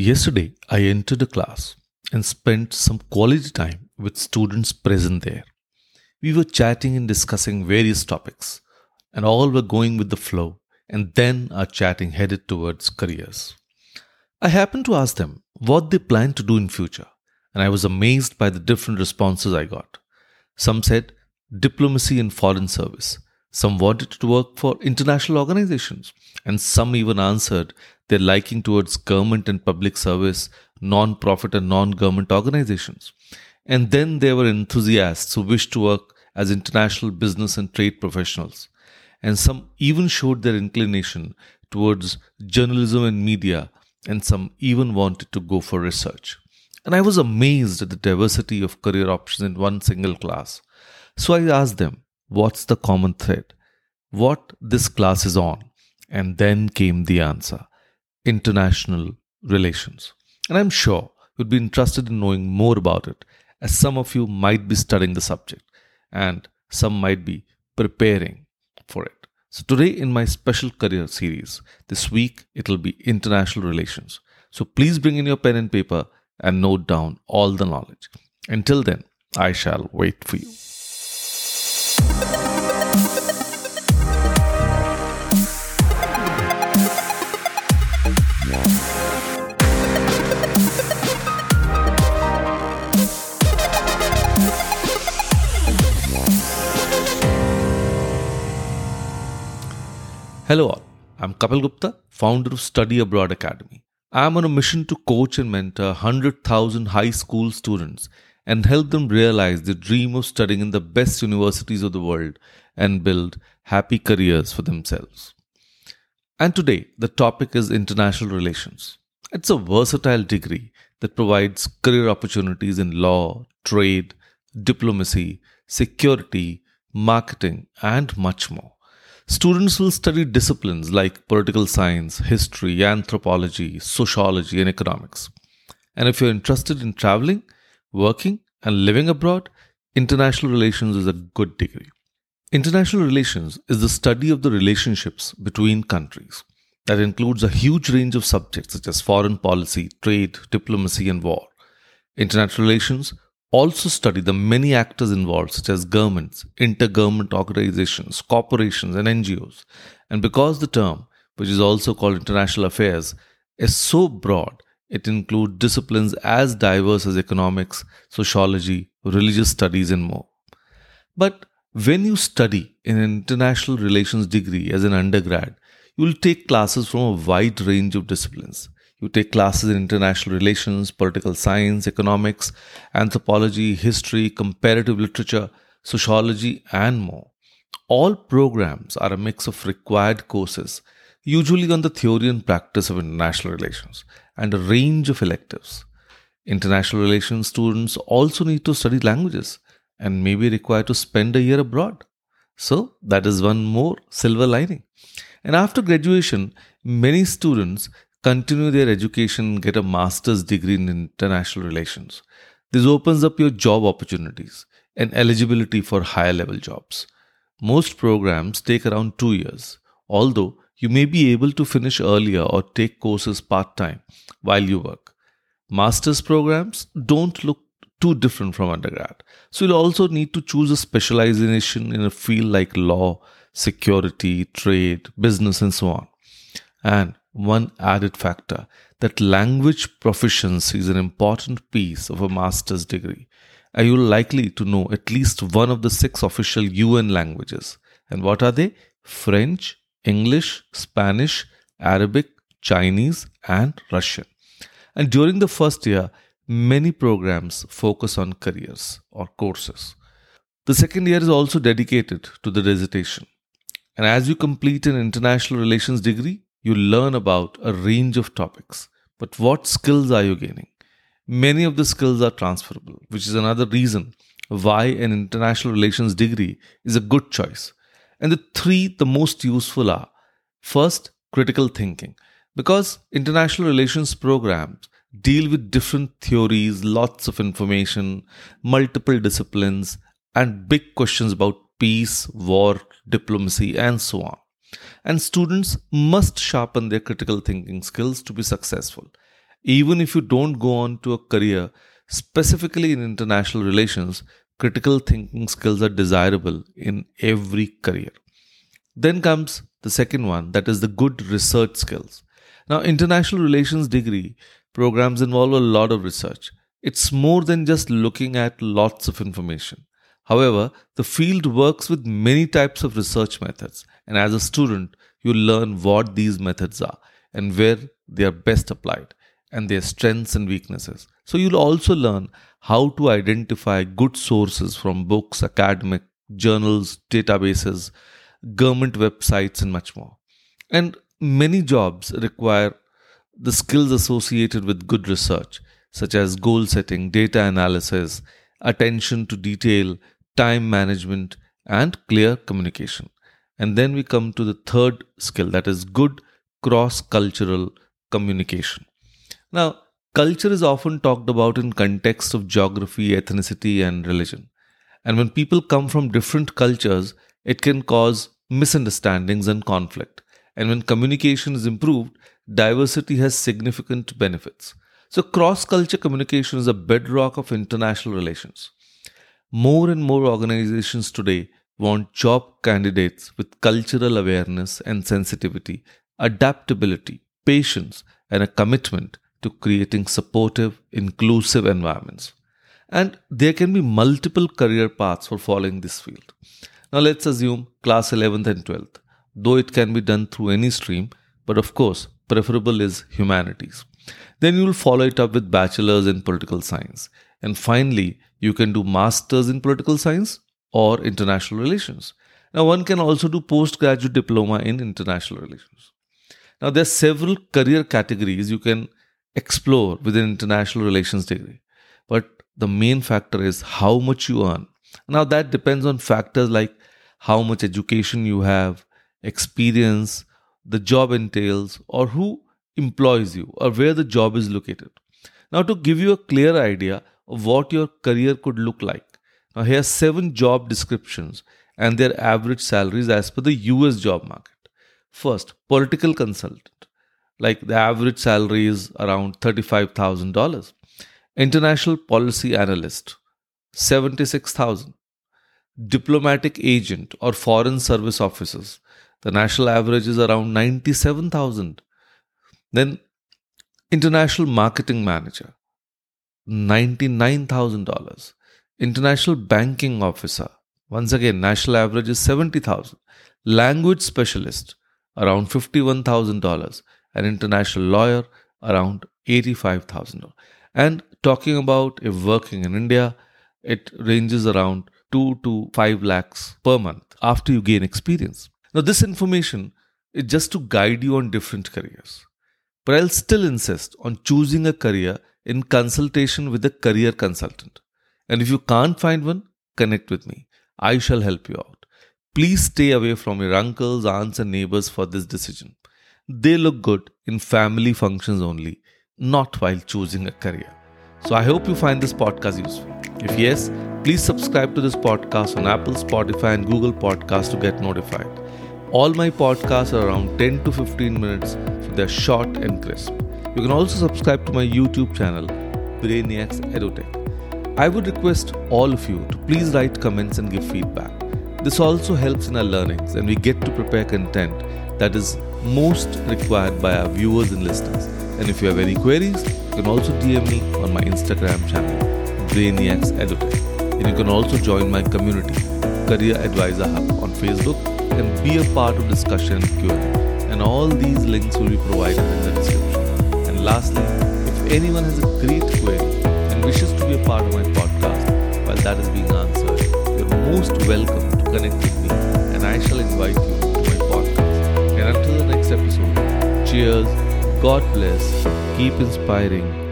Yesterday, I entered a class and spent some quality time with students present there. We were chatting and discussing various topics, and all were going with the flow, and then our chatting headed towards careers. I happened to ask them what they plan to do in future, and I was amazed by the different responses I got. Some said diplomacy and foreign service. Some wanted to work for international organizations, and some even answered their liking towards government and public service, non profit and non government organizations. And then there were enthusiasts who wished to work as international business and trade professionals. And some even showed their inclination towards journalism and media, and some even wanted to go for research. And I was amazed at the diversity of career options in one single class. So I asked them, what's the common thread? What this class is on? And then came the answer international relations. And I'm sure you'd be interested in knowing more about it, as some of you might be studying the subject and some might be preparing for it. So, today in my special career series, this week it'll be international relations. So, please bring in your pen and paper and note down all the knowledge. Until then, I shall wait for you. Hello all, I'm Kapeel Gupta, founder of Study Abroad Academy. I'm on a mission to coach and mentor 100,000 high school students and help them realize the dream of studying in the best universities of the world and build happy careers for themselves. And today, the topic is international relations. It's a versatile degree that provides career opportunities in law, trade, diplomacy, security, marketing, and much more. Students will study disciplines like political science, history, anthropology, sociology, and economics. And if you're interested in traveling, working, and living abroad, international relations is a good degree. International relations is the study of the relationships between countries. That includes a huge range of subjects such as foreign policy, trade, diplomacy, and war. International relations also study the many actors involved, such as governments, intergovernment organizations, corporations, and NGOs. And because the term, which is also called international affairs, is so broad, it includes disciplines as diverse as economics, sociology, religious studies, and more. But when you study in an international relations degree as an undergrad, you will take classes from a wide range of disciplines. You take classes in international relations, political science, economics, anthropology, history, comparative literature, sociology, and more. All programs are a mix of required courses, usually on the theory and practice of international relations, and a range of electives. International relations students also need to study languages and may be required to spend a year abroad. So, that is one more silver lining. And after graduation, many students continue their education, get a master's degree in international relations. This opens up your job opportunities and eligibility for higher level jobs. Most programs take around two years, although you may be able to finish earlier or take courses part time while you work. Master's programs don't look too different from undergrad, so you'll also need to choose a specialization in a field like law, security, trade, business, and so on. And one added factor that language proficiency is an important piece of a master's degree. Are you likely to know at least one of the six official UN languages? And what are they? French, English, Spanish, Arabic, Chinese, and Russian. And during the first year, many programs focus on careers or courses. The second year is also dedicated to the dissertation. And as you complete an international relations degree, you learn about a range of topics. But what skills are you gaining? Many of the skills are transferable, which is another reason why an international relations degree is a good choice. And the three the most useful are first, critical thinking, because international relations programs deal with different theories, lots of information, multiple disciplines, and big questions about peace, war, diplomacy, and so on. And students must sharpen their critical thinking skills to be successful. Even if you don't go on to a career specifically in international relations, critical thinking skills are desirable in every career. Then comes the second one, that is the good research skills. Now, international relations degree programs involve a lot of research. It's more than just looking at lots of information. However, the field works with many types of research methods, and as a student, you learn what these methods are and where they are best applied, and their strengths and weaknesses. So, you'll also learn how to identify good sources from books, academic journals, databases, government websites, and much more. And many jobs require the skills associated with good research, such as goal setting, data analysis, attention to detail, time management, and clear communication. And then we come to the third skill that is good cross cultural communication. Now, culture is often talked about in context of geography, ethnicity, and religion. And when people come from different cultures, it can cause misunderstandings and conflict. And when communication is improved, diversity has significant benefits. So, cross culture communication is a bedrock of international relations. More and more organizations today want job candidates with cultural awareness and sensitivity, adaptability, patience, and a commitment to creating supportive, inclusive environments. And there can be multiple career paths for following this field. Now, let's assume class 11th and 12th, though it can be done through any stream, but of course, preferable is humanities. Then you will follow it up with bachelor's in political science. And finally, you can do master's in political science or international relations. Now, one can also do postgraduate diploma in international relations. Now, there are several career categories you can explore within international relations degree, but the main factor is how much you earn. Now, that depends on factors like how much education you have, experience, the job entails, or who employs you, or where the job is located. Now, to give you a clear idea what your career could look like, now here are seven job descriptions and their average salaries as per the US job market. First, political consultant, like the average salary is around $35,000. International policy analyst, 76,000. Diplomatic agent or foreign service officers, the national average is around 97,000. Then international marketing manager, $99,000. International banking officer, once again, national average is 70,000. Language specialist, around $51,000. An international lawyer, around $85,000. And talking about if working in India, it ranges around 2 to 5 lakhs per month after you gain experience. Now, this information is just to guide you on different careers. But I'll still insist on choosing a career in consultation with a career consultant. And if you can't find one, connect with me. I shall help you out. Please stay away from your uncles, aunts, and neighbors for this decision. They look good in family functions only, not while choosing a career. So I hope you find this podcast useful. If yes, please subscribe to this podcast on Apple, Spotify, and Google Podcasts to get notified. All my podcasts are around 10 to 15 minutes, so they're short and crisp. You can also subscribe to my YouTube channel, Brainiacs EduTech. I would request all of you to please write comments and give feedback. This also helps in our learnings and we get to prepare content that is most required by our viewers and listeners. And if you have any queries, you can also DM me on my Instagram channel, Brainiacs EduTech. And you can also join my community, Career Advisor Hub, on Facebook and be a part of discussion and Q&A. And all these links will be provided in the description. Lastly, if anyone has a great query and wishes to be a part of my podcast while that is being answered, you're most welcome to connect with me and I shall invite you to my podcast. And until the next episode, cheers, God bless, keep inspiring